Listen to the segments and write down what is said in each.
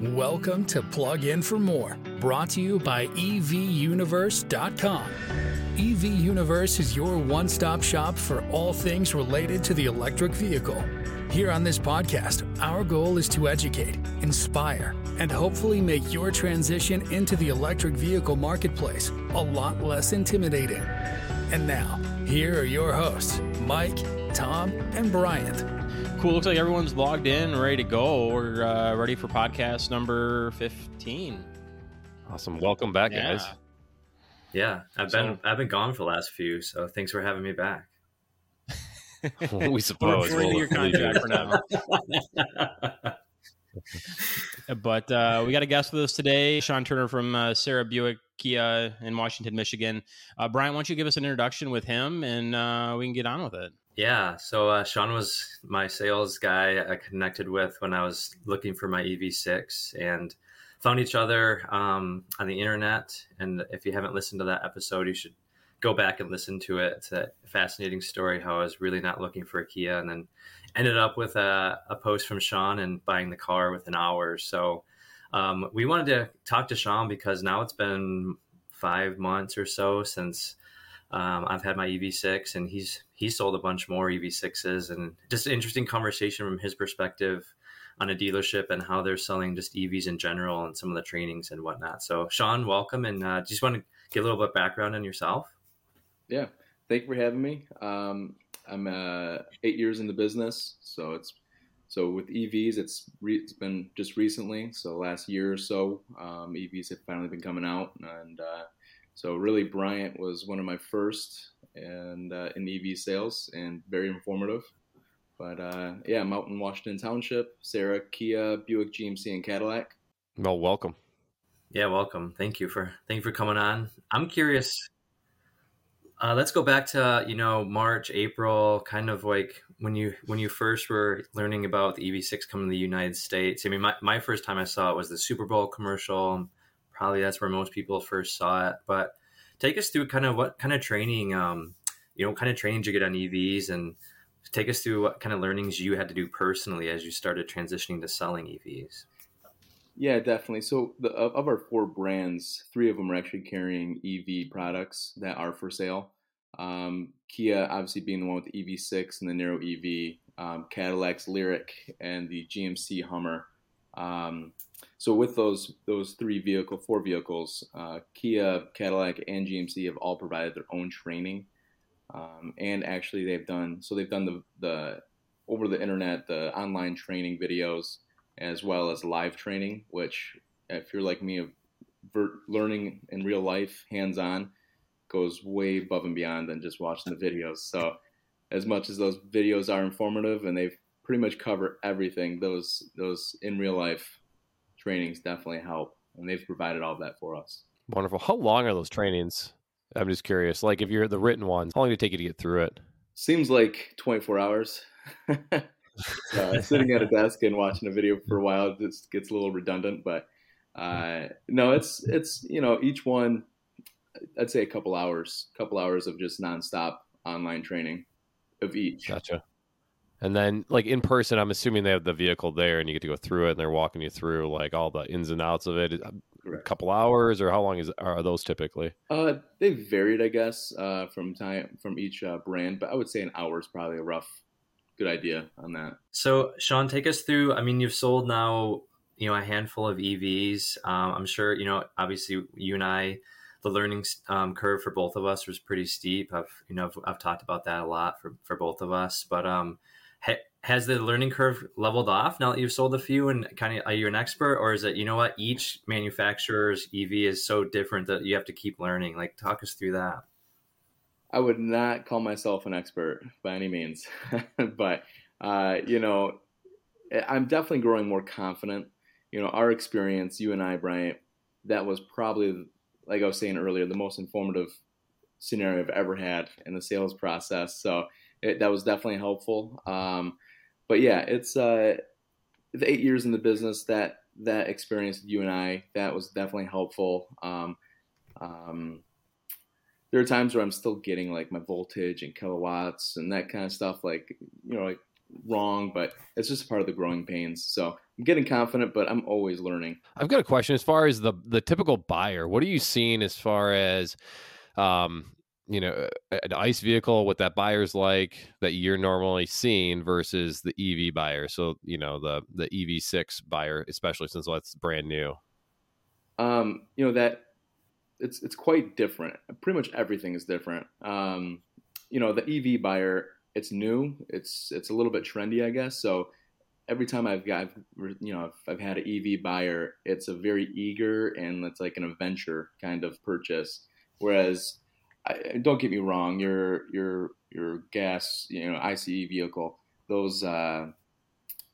Welcome to Plug In for More, brought to you by EVUniverse.com. EV Universe is your one stop shop for all things related to the electric vehicle. Here on this podcast, our goal is to educate, inspire, and hopefully make your transition into the electric vehicle marketplace a lot less intimidating. And now, here are your hosts, Mike, Tom, and Bryant. Cool. Looks like everyone's logged in, ready to go. We're uh, ready for podcast number 15. Awesome. Welcome back, Yeah. guys. Yeah, I've been I've been gone for the last few, so thanks for having me back. we We're suppose. your We'll leave you. contract for now. But uh, we got a guest with us today, Sean Turner from uh, Serra Buick Kia in Washington, Michigan. Uh, Bryant, why don't you give us an introduction with him and uh, we can get on with it? Yeah, so uh, Sean was my sales guy I connected with when I was looking for my EV6 and found each other um, on the internet. And if you haven't listened to that episode, you should go back and listen to it. It's a fascinating story how I was really not looking for a Kia and then ended up with a, a post from Sean and buying the car within hours. So um, we wanted to talk to Sean because now it's been five months or so since um, I've had my EV6 and he's he's sold a bunch more EV6s and just an interesting conversation from his perspective on a dealership and how they're selling just EVs in general and some of the trainings and whatnot. So Sean, welcome and uh, just want to get a little bit of background on yourself. Yeah, thank you for having me. Um, I'm uh, eight years in the business, so it's so with EVs, it's re- it's been just recently, so last year or so, um, EVs have finally been coming out, and uh, so really Bryant was one of my first and uh, in EV sales and very informative. But uh, yeah, I'm out in Washington Township, Serra, Kia, Buick, GMC, and Cadillac. Well, welcome. Yeah, welcome. Thank you for thank you for coming on. I'm curious. Uh, let's go back to you know March, April, kind of like when you when you first were learning about the EV6 coming to the United States. I mean, my, my first time I saw it was the Super Bowl commercial. Probably that's where most people first saw it. But take us through kind of what kind of training, um, you know, kind of training you get on EVs, and take us through what kind of learnings you had to do personally as you started transitioning to selling EVs. Yeah, definitely. So, the, of our four brands, three of them are actually carrying EV products that are for sale. Um, Kia, obviously, being the one with the EV6 and the Niro EV, um, Cadillac's Lyriq, and the GMC Hummer. Um, so, with those those three vehicle, four vehicles, uh, Kia, Cadillac, and GMC have all provided their own training, um, and actually, they've done so. They've done the the over the internet, the online training videos as well as live training, which, if you're like me, of learning in real life, hands on, goes way above and beyond than just watching the videos. So, as much as those videos are informative and they pretty much cover everything, those those in real life trainings definitely help, and they've provided all of that for us. Wonderful. How long are those trainings? I'm just curious. Like, if you're the written ones, how long did it take you to get through it? Seems like 24 hours. uh, sitting at a desk and watching a video for a while just gets a little redundant, but uh, no, it's it's you know each one, I'd say a couple hours, couple hours of just nonstop online training of each. Gotcha. And then, like in person, I'm assuming they have the vehicle there, and you get to go through it, and they're walking you through like all the ins and outs of it. A couple hours, or how long is are those typically? Uh, they varied, I guess, uh, from time from each uh, brand, but I would say an hour is probably a rough, good idea on that. So, Sean, take us through. I mean, you've sold now, you know, a handful of EVs. Um, I'm sure, you know, obviously, you and I, the learning um, curve for both of us was pretty steep. I've, you know, I've, I've talked about that a lot for for both of us. But um, ha- has the learning curve leveled off now that you've sold a few? And kind of, are you an expert, or is it, you know, what each manufacturer's EV is so different that you have to keep learning? Like, talk us through that. I would not call myself an expert by any means, but uh, you know, I'm definitely growing more confident. You know, our experience, you and I, Bryant, that was probably, like I was saying earlier, the most informative scenario I've ever had in the sales process. So it, that was definitely helpful. Um, but yeah, it's uh, the eight years in the business that that experience you and I that was definitely helpful. Um, um, there are times where I'm still getting like my voltage and kilowatts and that kind of stuff. Like, you know, like wrong, but it's just part of the growing pains. So I'm getting confident, but I'm always learning. I've got a question as far as the the typical buyer. What are you seeing as far as um, you know, an ICE vehicle, what that buyer's like that you're normally seeing versus the EV buyer. So, you know, the the EV6 buyer, especially since that's brand new. Um, you know that it's it's quite different. Pretty much everything is different. Um, you know, the EV buyer, it's new. It's it's a little bit trendy, I guess. So every time I've got, you know, if I've had an EV buyer, it's a very eager and it's like an adventure kind of purchase. Whereas I, don't get me wrong, your your your gas, you know, ICE vehicle, those uh,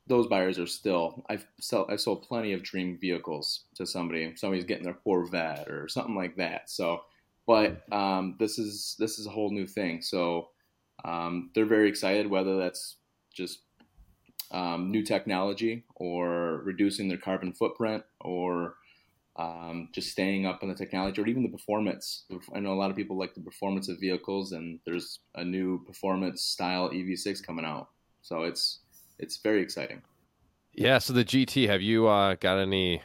those buyers are still. I've sell, I sold plenty of dream vehicles to somebody. Somebody's getting their Corvette or something like that. So, but um, this is this is a whole new thing. So um, they're very excited. Whether that's just um, new technology or reducing their carbon footprint or um, just staying up on the technology or even the performance. I know a lot of people like the performance of vehicles, and there's a new performance style EV6 coming out, so it's it's very exciting. Yeah. So the GT, have you uh, got any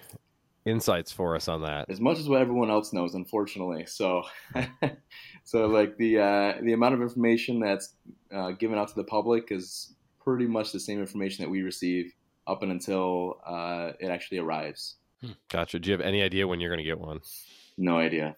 insights for us on that? As much as what everyone else knows, unfortunately. So, so like the uh, the amount of information that's uh, given out to the public is pretty much the same information that we receive up and until uh, it actually arrives. Hmm. Gotcha. Do you have any idea when you're going to get one? No idea.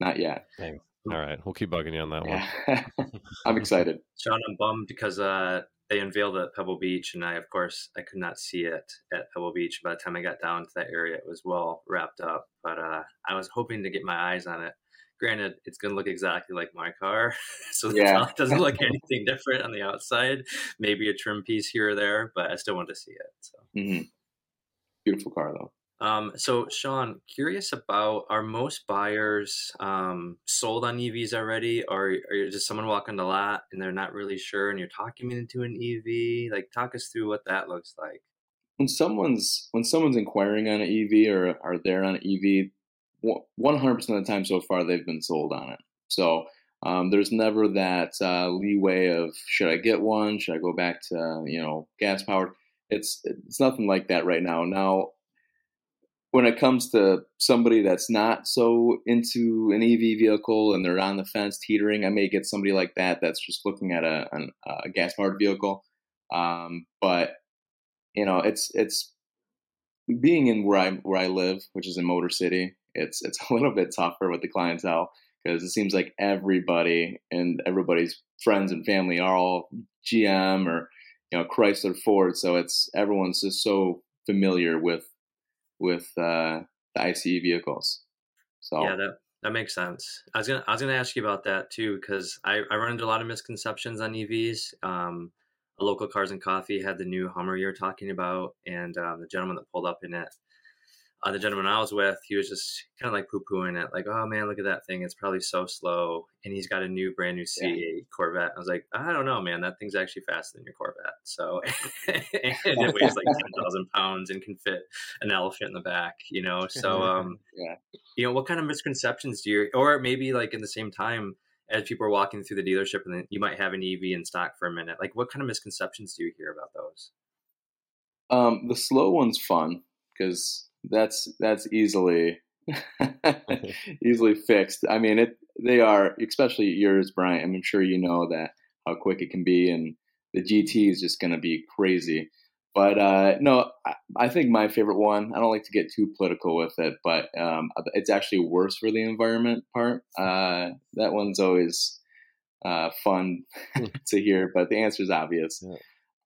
Not yet. Dang. All right, we'll keep bugging you on that yeah. one. I'm excited. Sean, I'm bummed because uh, they unveiled it at Pebble Beach, and I, of course, I could not see it at Pebble Beach. By the time I got down to that area, it was well wrapped up. But uh, I was hoping to get my eyes on it. Granted, it's going to look exactly like my car, so the yeah. top doesn't look anything different on the outside. Maybe a trim piece here or there, but I still want to see it. So. Mm-hmm. Beautiful car, though. Um, so, Sean, curious about are most buyers um, sold on EVs already, or, or just someone walking the lot and they're not really sure, and you're talking into an EV? Like, talk us through what that looks like. When someone's when someone's inquiring on an EV or are there on an EV, one hundred percent of the time so far they've been sold on it. So um, there's never that uh, leeway of should I get one? Should I go back to you know gas powered? It's it's nothing like that right now. Now when it comes to somebody that's not so into an EV vehicle and they're on the fence teetering, I may get somebody like that that's just looking at a, a gas powered vehicle. Um, but you know, it's it's being in where I where I live, which is in Motor City. It's it's a little bit tougher with the clientele because it seems like everybody and everybody's friends and family are all GM or you know Chrysler, Ford. So it's everyone's just so familiar with with uh, the ICE vehicles. So yeah, that that makes sense. I was gonna I was gonna ask you about that too because I, I run into a lot of misconceptions on EVs. Um, a local Cars and Coffee had the new Hummer you're talking about, and um, the gentleman that pulled up in it uh, the gentleman I was with, he was just kind of like poo pooing it, like, oh man, look at that thing. It's probably so slow. And he's got a new, brand new C8 yeah. Corvette. I was like, I don't know, man. That thing's actually faster than your Corvette. So, and it weighs like 10,000 pounds and can fit an elephant in the back, you know? So, um, yeah. you know, what kind of misconceptions do you, or maybe like in the same time, as people are walking through the dealership and then you might have an EV in stock for a minute, like what kind of misconceptions do you hear about those? Um, the slow one's fun because that's that's easily easily fixed. I mean, it they are especially yours, Bryant. I'm sure you know that how quick it can be, and the GT is just going to be crazy. But uh, no, I, I, think my favorite one. I don't like to get too political with it, but um, it's actually worse for the environment part. Uh, that one's always uh, fun hmm. to hear, but the answer is obvious. Yeah.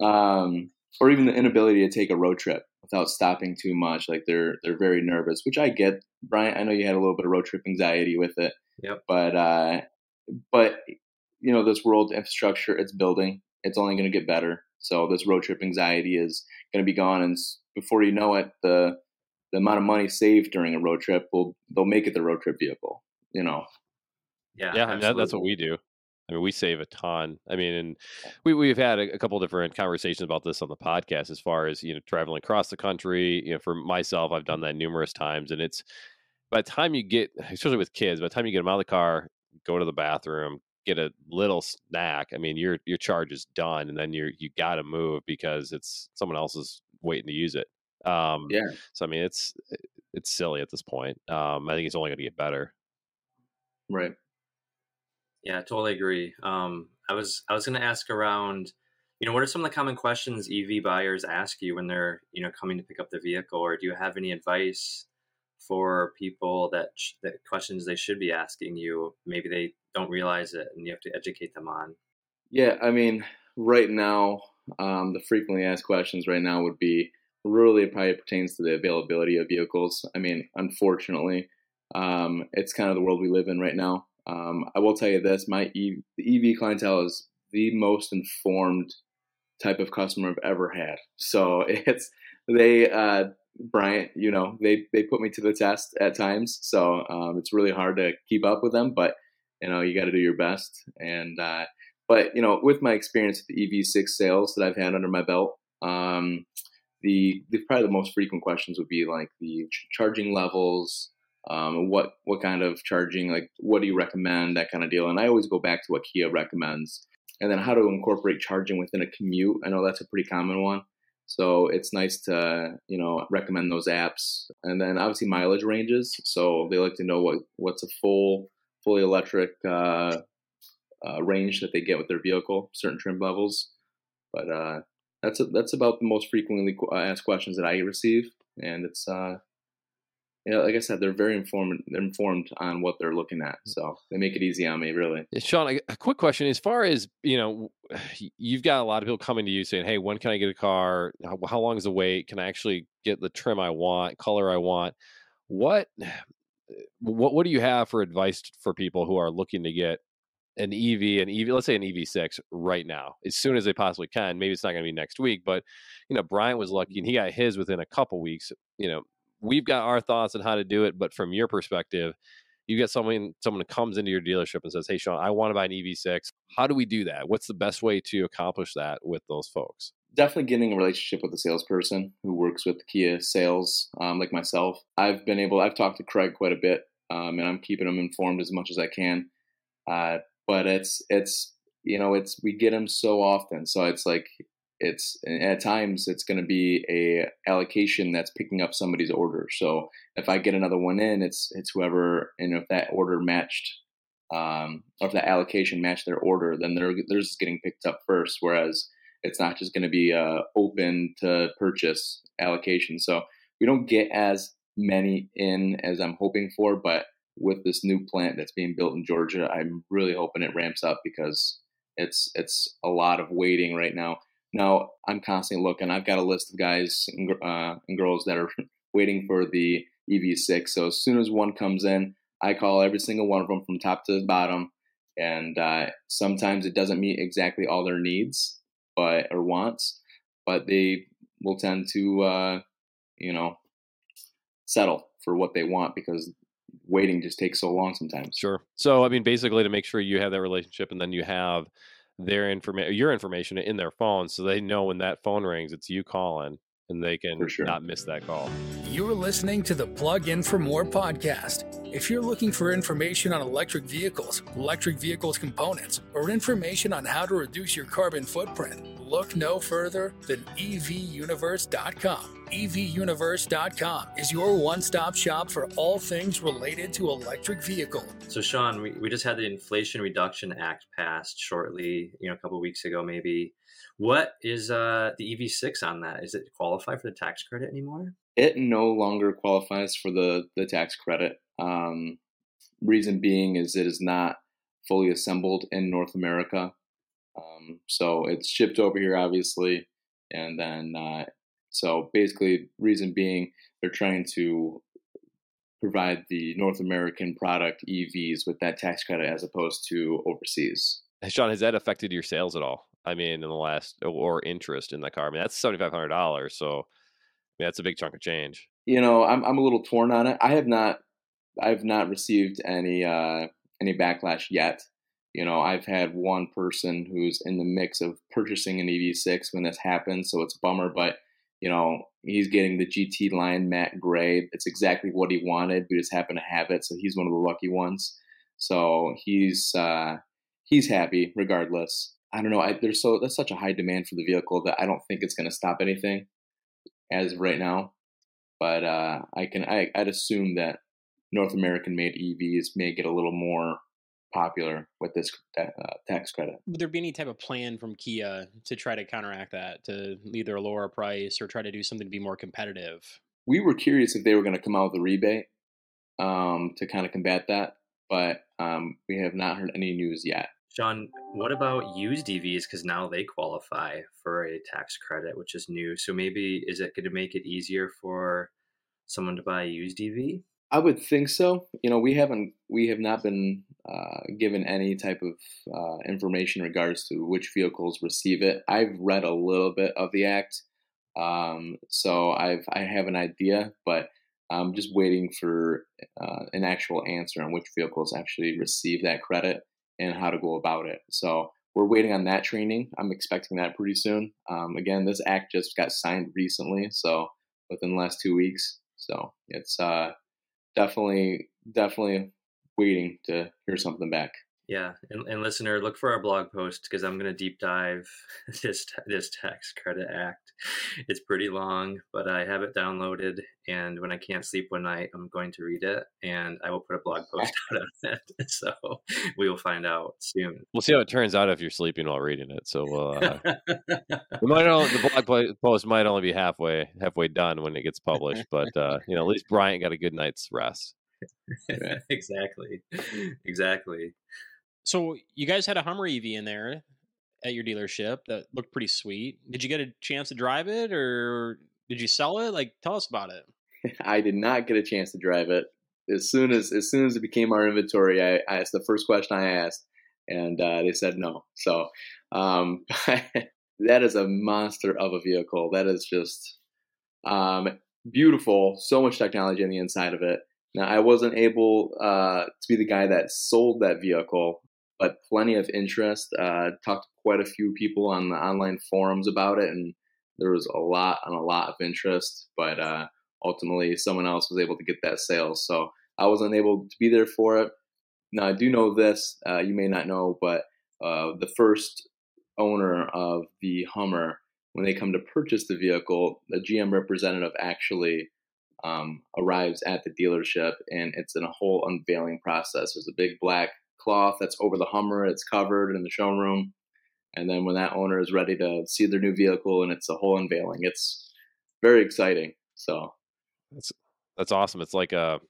Um, or even the inability to take a road trip without stopping too much. Like they're they're very nervous, which I get. Bryant, I know you had a little bit of road trip anxiety with it. Yep. But uh, but you know this world infrastructure it's building. It's only going to get better. So this road trip anxiety is going to be gone, and before you know it, the the amount of money saved during a road trip will they'll make it the road trip vehicle. You know. Yeah, yeah, that, that's what we do. I mean, we save a ton. I mean, and we we've had a, a, couple different conversations about this on the podcast as far as you know traveling across the country. You know, for myself, I've done that numerous times, and it's by the time you get, especially with kids, by the time you get them out of the car, go to the bathroom, get a little snack, I mean, your your charge is done, and then you're you got to move because it's someone else is waiting to use it. Um, Yeah. So I mean, it's it's silly at this point. Um, I think it's only going to get better. Right. Yeah, totally agree. Um, I was I was going to ask around, you know, what are some of the common questions EV buyers ask you when they're you know coming to pick up the vehicle, or do you have any advice for people that sh- that questions they should be asking you? Maybe they don't realize it, and you have to educate them on. Yeah, I mean, right now, um, the frequently asked questions right now would be really probably pertains to the availability of vehicles. I mean, unfortunately, um, it's kind of the world we live in right now. Um, I will tell you this: my e- the EV clientele is the most informed type of customer I've ever had. So it's they, uh, Bryant, you know, they they put me to the test at times. So um, it's really hard to keep up with them, but you know, you got to do your best. And uh, but you know, with my experience with the EV6 sales that I've had under my belt, um, the, the probably the most frequent questions would be like the ch- charging levels, um, what what kind of charging, like what do you recommend, that kind of deal. And I always go back to what Kia recommends, and then how to incorporate charging within a commute. I know that's a pretty common one. So it's nice to you know recommend those apps, and then obviously mileage ranges. So they like to know what what's a full fully electric uh, uh, range that they get with their vehicle, certain trim levels. But uh, that's a, that's about the most frequently uh, asked questions that I receive, and it's uh, you know, like I said, they're very informed informed on what they're looking at, so they make it easy on me, really. Sean, a, a quick question: as far as you know, you've got a lot of people coming to you saying, "Hey, when can I get a car? How, how long is the wait? Can I actually get the trim I want, color I want?" What what what do you have for advice for people who are looking to get an EV, an EV, let's say an EV6 right now, as soon as they possibly can. Maybe it's not going to be next week, but you know, Bryant was lucky and he got his within a couple weeks. You know, we've got our thoughts on how to do it, but from your perspective, you get someone someone comes into your dealership and says, "Hey, Sean, I want to buy an EV6. How do we do that? What's the best way to accomplish that with those folks?" Definitely getting a relationship with a salesperson who works with Kia sales, um, like myself. I've been able, I've talked to Craig quite a bit, um, and I'm keeping him informed as much as I can. Uh, but it's it's you know it's we get them so often, so it's like it's at times it's going to be a allocation that's picking up somebody's order. So if I get another one in, it's it's whoever and if that order matched, um, or if that allocation matched their order, then they're they're just getting picked up first. Whereas it's not just going to be a open to purchase allocation. So we don't get as many in as I'm hoping for, but with this new plant that's being built in Georgia, I'm really hoping it ramps up because it's it's a lot of waiting right now. Now I'm constantly looking. I've got a list of guys and, uh, and girls that are waiting for the EV6. So as soon as one comes in, I call every single one of them from top to bottom. And uh, sometimes it doesn't meet exactly all their needs, but or wants, but they will tend to, uh, you know, settle for what they want because waiting just takes so long sometimes. Sure. So, I mean, basically, to make sure you have that relationship, and then you have their information, your information in their phone, so they know when that phone rings, it's you calling, and they can sure. not miss that call. You're listening to the Plug In for More podcast. If you're looking for information on electric vehicles, electric vehicles components, or information on how to reduce your carbon footprint, look no further than evuniverse.com. Evuniverse.com is your one stop shop for all things related to electric vehicle. So, Sean, we, we just had the Inflation Reduction Act passed shortly, you know, a couple weeks ago, maybe. What is uh, the EV6 on that? Is it qualify for the tax credit anymore? It no longer qualifies for the, the tax credit. Um, reason being is it is not fully assembled in North America. Um, so it's shipped over here, obviously. And then, uh, so basically, reason being, they're trying to provide the North American product EVs with that tax credit as opposed to overseas. Sean, has that affected your sales at all? I mean, in the last or interest in the car? I mean, that's seventy five hundred dollars. So, I mean, that's a big chunk of change. you know, I'm I'm a little torn on it. I have not I've not received any uh any backlash yet. You know, I've had one person who's in the mix of purchasing an EV6 when this happened, so it's a bummer, but you know, he's getting the GT line matte gray. It's exactly what he wanted. We just happen to have it, so he's one of the lucky ones. So he's uh he's happy regardless. I don't know. I, there's so there's such a high demand for the vehicle that I don't think it's going to stop anything as of right now. But uh, I can I, I'd assume that North American made EVs may get a little more popular with this uh, tax credit. Would there be any type of plan from Kia to try to counteract that, to either lower a price or try to do something to be more competitive? We were curious if they were going to come out with a rebate um, to kind of combat that, but um, we have not heard any news yet. Sean, what about used EVs? Because now they qualify for a tax credit, which is new. So maybe is it going to make it easier for someone to buy a used EV? I would think so. You know, we haven't, we have not been uh, given any type of uh, information in regards to which vehicles receive it. I've read a little bit of the act, um, so I've I have an idea, but I'm just waiting for uh, an actual answer on which vehicles actually receive that credit and how to go about it. So we're waiting on that training. I'm expecting that pretty soon. Um, again, this act just got signed recently, so within the last two weeks. So it's uh, definitely definitely waiting to hear something back. Yeah, and, and listener, look for our blog post because I'm going to deep dive this this tax credit act. It's pretty long, but I have it downloaded, and when I can't sleep one night, I'm going to read it, and I will put a blog post out of it. So we will find out soon. We'll see how it turns out if you're sleeping while reading it. So uh, we might only, the blog post might only be halfway halfway done when it gets published, but uh, you know at least Bryant got a good night's rest. exactly, exactly. So you guys had a Hummer EV in there at your dealership that looked pretty sweet. Did you get a chance to drive it, or did you sell it? Like, tell us about it. I did not get a chance to drive it. As soon as as soon as it became our inventory, I, I asked the first question I asked, and uh, they said no. So um, that is a monster of a vehicle. That is just um, beautiful. So much technology on the inside of it. Now, I wasn't able uh, to be the guy that sold that vehicle but plenty of interest. Uh, talked to quite a few people on the online forums about it, and there was a lot and a lot of interest. But uh, ultimately, someone else was able to get that sale, so I wasn't able to be there for it. Now I do know this. Uh, you may not know, but uh, the first owner of the Hummer, when they come to purchase the vehicle, the GM representative actually um, arrives at the dealership, and it's in a whole unveiling process. There's a big black cloth that's over the Hummer. It's covered in the showroom. And then when that owner is ready to see their new vehicle and it's a whole unveiling, it's very exciting. So that's that's awesome. It's like a,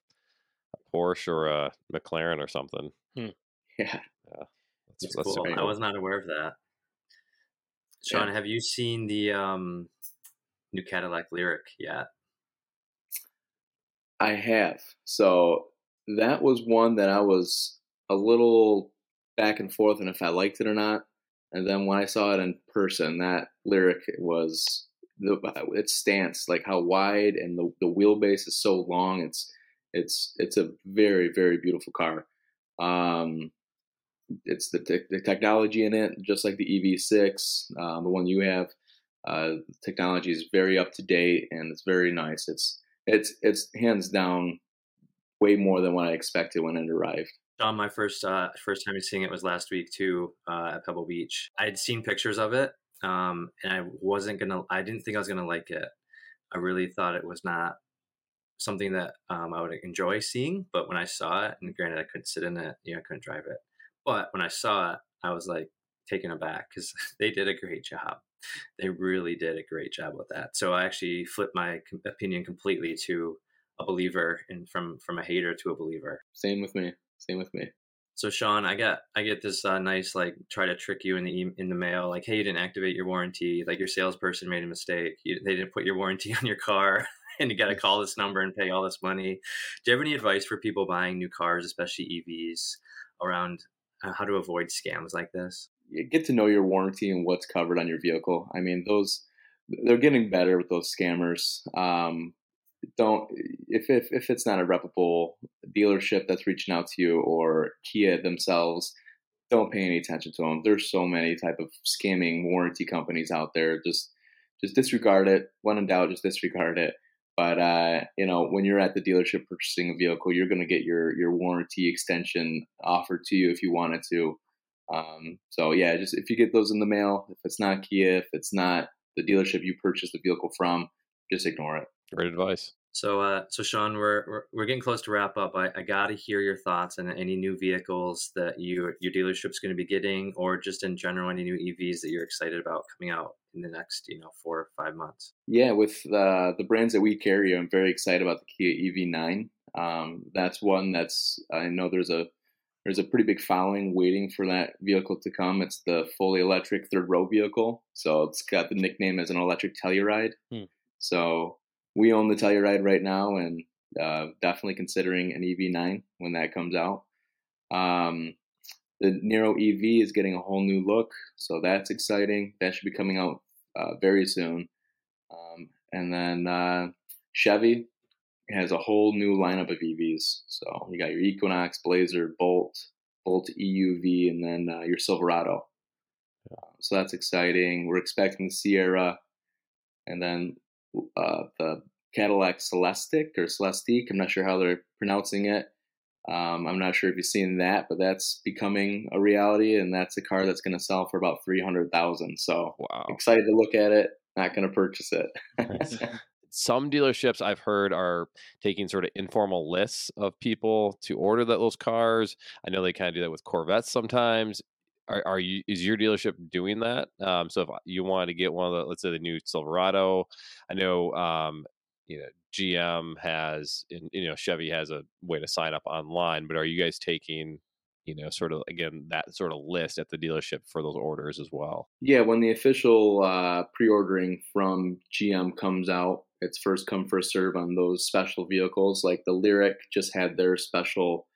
a Porsche or a McLaren or something. Hmm. Yeah, yeah, that's, that's, cool. I was not aware of that. Sean, yeah. have you seen the um, new Cadillac Lyriq yet? I have. So that was one that I was a little back and forth and if I liked it or not. And then when I saw it in person, that Lyriq was the its stance, like how wide and the, the wheelbase is so long. It's it's it's a very very beautiful car. Um, it's the, te- the technology in it, just like the EV6, um, the one you have. Uh, technology is very up to date and it's very nice. It's it's it's hands down way more than what I expected when it arrived. Sean, my first uh, first time seeing it was last week too uh, at Pebble Beach. I had seen pictures of it, um, and I wasn't gonna. I didn't think I was gonna like it. I really thought it was not something that um, I would enjoy seeing. But when I saw it, and granted I couldn't sit in it, you know, I couldn't drive it. But when I saw it, I was like taken aback because they did a great job. They really did a great job with that. So I actually flipped my opinion completely to a believer and from from a hater to a believer. Same with me. Same with me. So Sean, I got I get this uh, nice like try to trick you in the in the mail like hey you didn't activate your warranty like your salesperson made a mistake you, they didn't put your warranty on your car and you got to call this number and pay all this money. Do you have any advice for people buying new cars, especially EVs, around uh, how to avoid scams like this? You get to know your warranty and what's covered on your vehicle. I mean those they're getting better with those scammers. Um, don't if, if if it's not a reputable dealership that's reaching out to you or Kia themselves, don't pay any attention to them. There's so many type of scamming warranty companies out there. Just just disregard it. When in doubt, just disregard it. But uh, you know, when you're at the dealership purchasing a vehicle, you're going to get your your warranty extension offered to you if you wanted to. Um, so yeah, just if you get those in the mail, if it's not Kia, if it's not the dealership you purchased the vehicle from, just ignore it. Great advice. So, uh, so Sean, we're, we're, we're getting close to wrap up. I, I got to hear your thoughts on any new vehicles that you your dealership's going to be getting, or just in general, any new EVs that you're excited about coming out in the next, you know, four or five months. Yeah, with uh, the brands that we carry, I'm very excited about the Kia EV9. Um, that's one that's I know there's a there's a pretty big following waiting for that vehicle to come. It's the fully electric third row vehicle, so it's got the nickname as an electric Telluride. Hmm. So we own the Telluride right now, and uh, definitely considering an EV9 when that comes out. Um, the Niro EV is getting a whole new look, so that's exciting. That should be coming out uh, very soon. Um, and then uh, Chevy has a whole new lineup of EVs. So you got your Equinox, Blazer, Bolt, Bolt EUV, and then uh, your Silverado. Uh, so that's exciting. We're expecting the Sierra, and then uh, the Cadillac Celestic or Celestiq. I'm not sure how they're pronouncing it. Um, I'm not sure if you've seen that, but that's becoming a reality, and that's a car that's going to sell for about three hundred thousand. So, wow. excited to look at it. Not going to purchase it. Some dealerships I've heard are taking sort of informal lists of people to order that, those cars. I know they kind of do that with Corvettes sometimes. Are, are you is your dealership doing that? Um, so if you wanted to get one of the, let's say the new Silverado, I know um, you know GM has, you know Chevy has a way to sign up online, but are you guys taking you know sort of again that sort of list at the dealership for those orders as well? Yeah, when the official uh, pre-ordering from GM comes out, it's first come first serve on those special vehicles. Like the Lyriq just had their special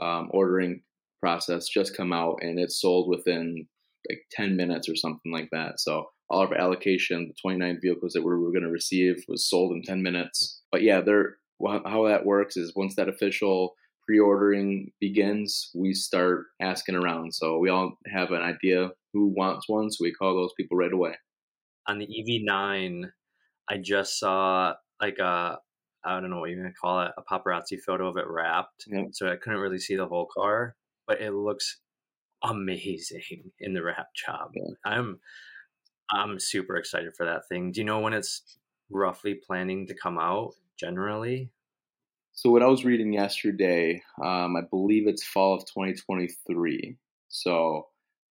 um, ordering process just come out and it's sold within like 10 minutes or something like that. So all of our allocation, the 29 vehicles that we were going to receive was sold in 10 minutes. But yeah, there how that works is once that official pre-ordering begins, we start asking around. So we all have an idea who wants one, so we call those people right away. On the EV9, I just saw like a I don't know what you're gonna call it, a paparazzi photo of it wrapped. So I couldn't really see the whole car but it looks amazing in the wrap job. Yeah. I'm I'm super excited for that thing. Do you know when it's roughly planning to come out generally? So what I was reading yesterday, um, I believe it's fall of 2023. So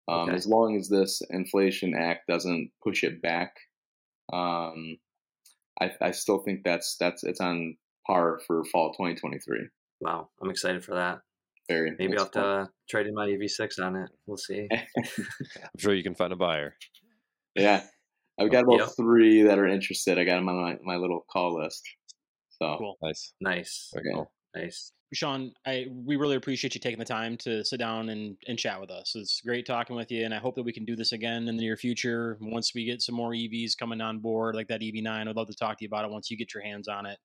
um, okay. as long as this Inflation Act doesn't push it back, um, I, I still think that's that's it's on par for fall 2023. Wow, I'm excited for that. Very. Maybe I'll have to uh, trade in my EV6 on it. We'll see. I'm sure you can find a buyer. Yeah. I've got about yep. three that are interested. I got them on my, my little call list. So cool. Nice. Nice. Okay. Cool. Nice. Sean, I we really appreciate you taking the time to sit down and, and chat with us. It's great talking with you, and I hope that we can do this again in the near future. Once we get some more EVs coming on board, like that EV9, I'd love to talk to you about it once you get your hands on it,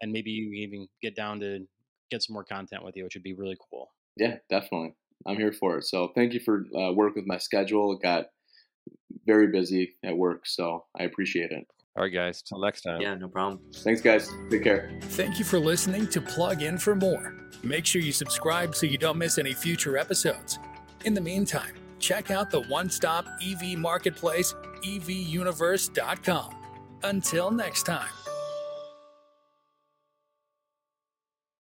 and maybe you even get down to get some more content with you, which would be really cool. Yeah, definitely. I'm here for it. So thank you for uh, working with my schedule. It got very busy at work, so I appreciate it. All right, guys. Till next time. Yeah, no problem. Thanks, guys. Take care. Thank you for listening to Plug In for More. Make sure you subscribe so you don't miss any future episodes. In the meantime, check out the one stop EV marketplace, evuniverse.com. Until next time.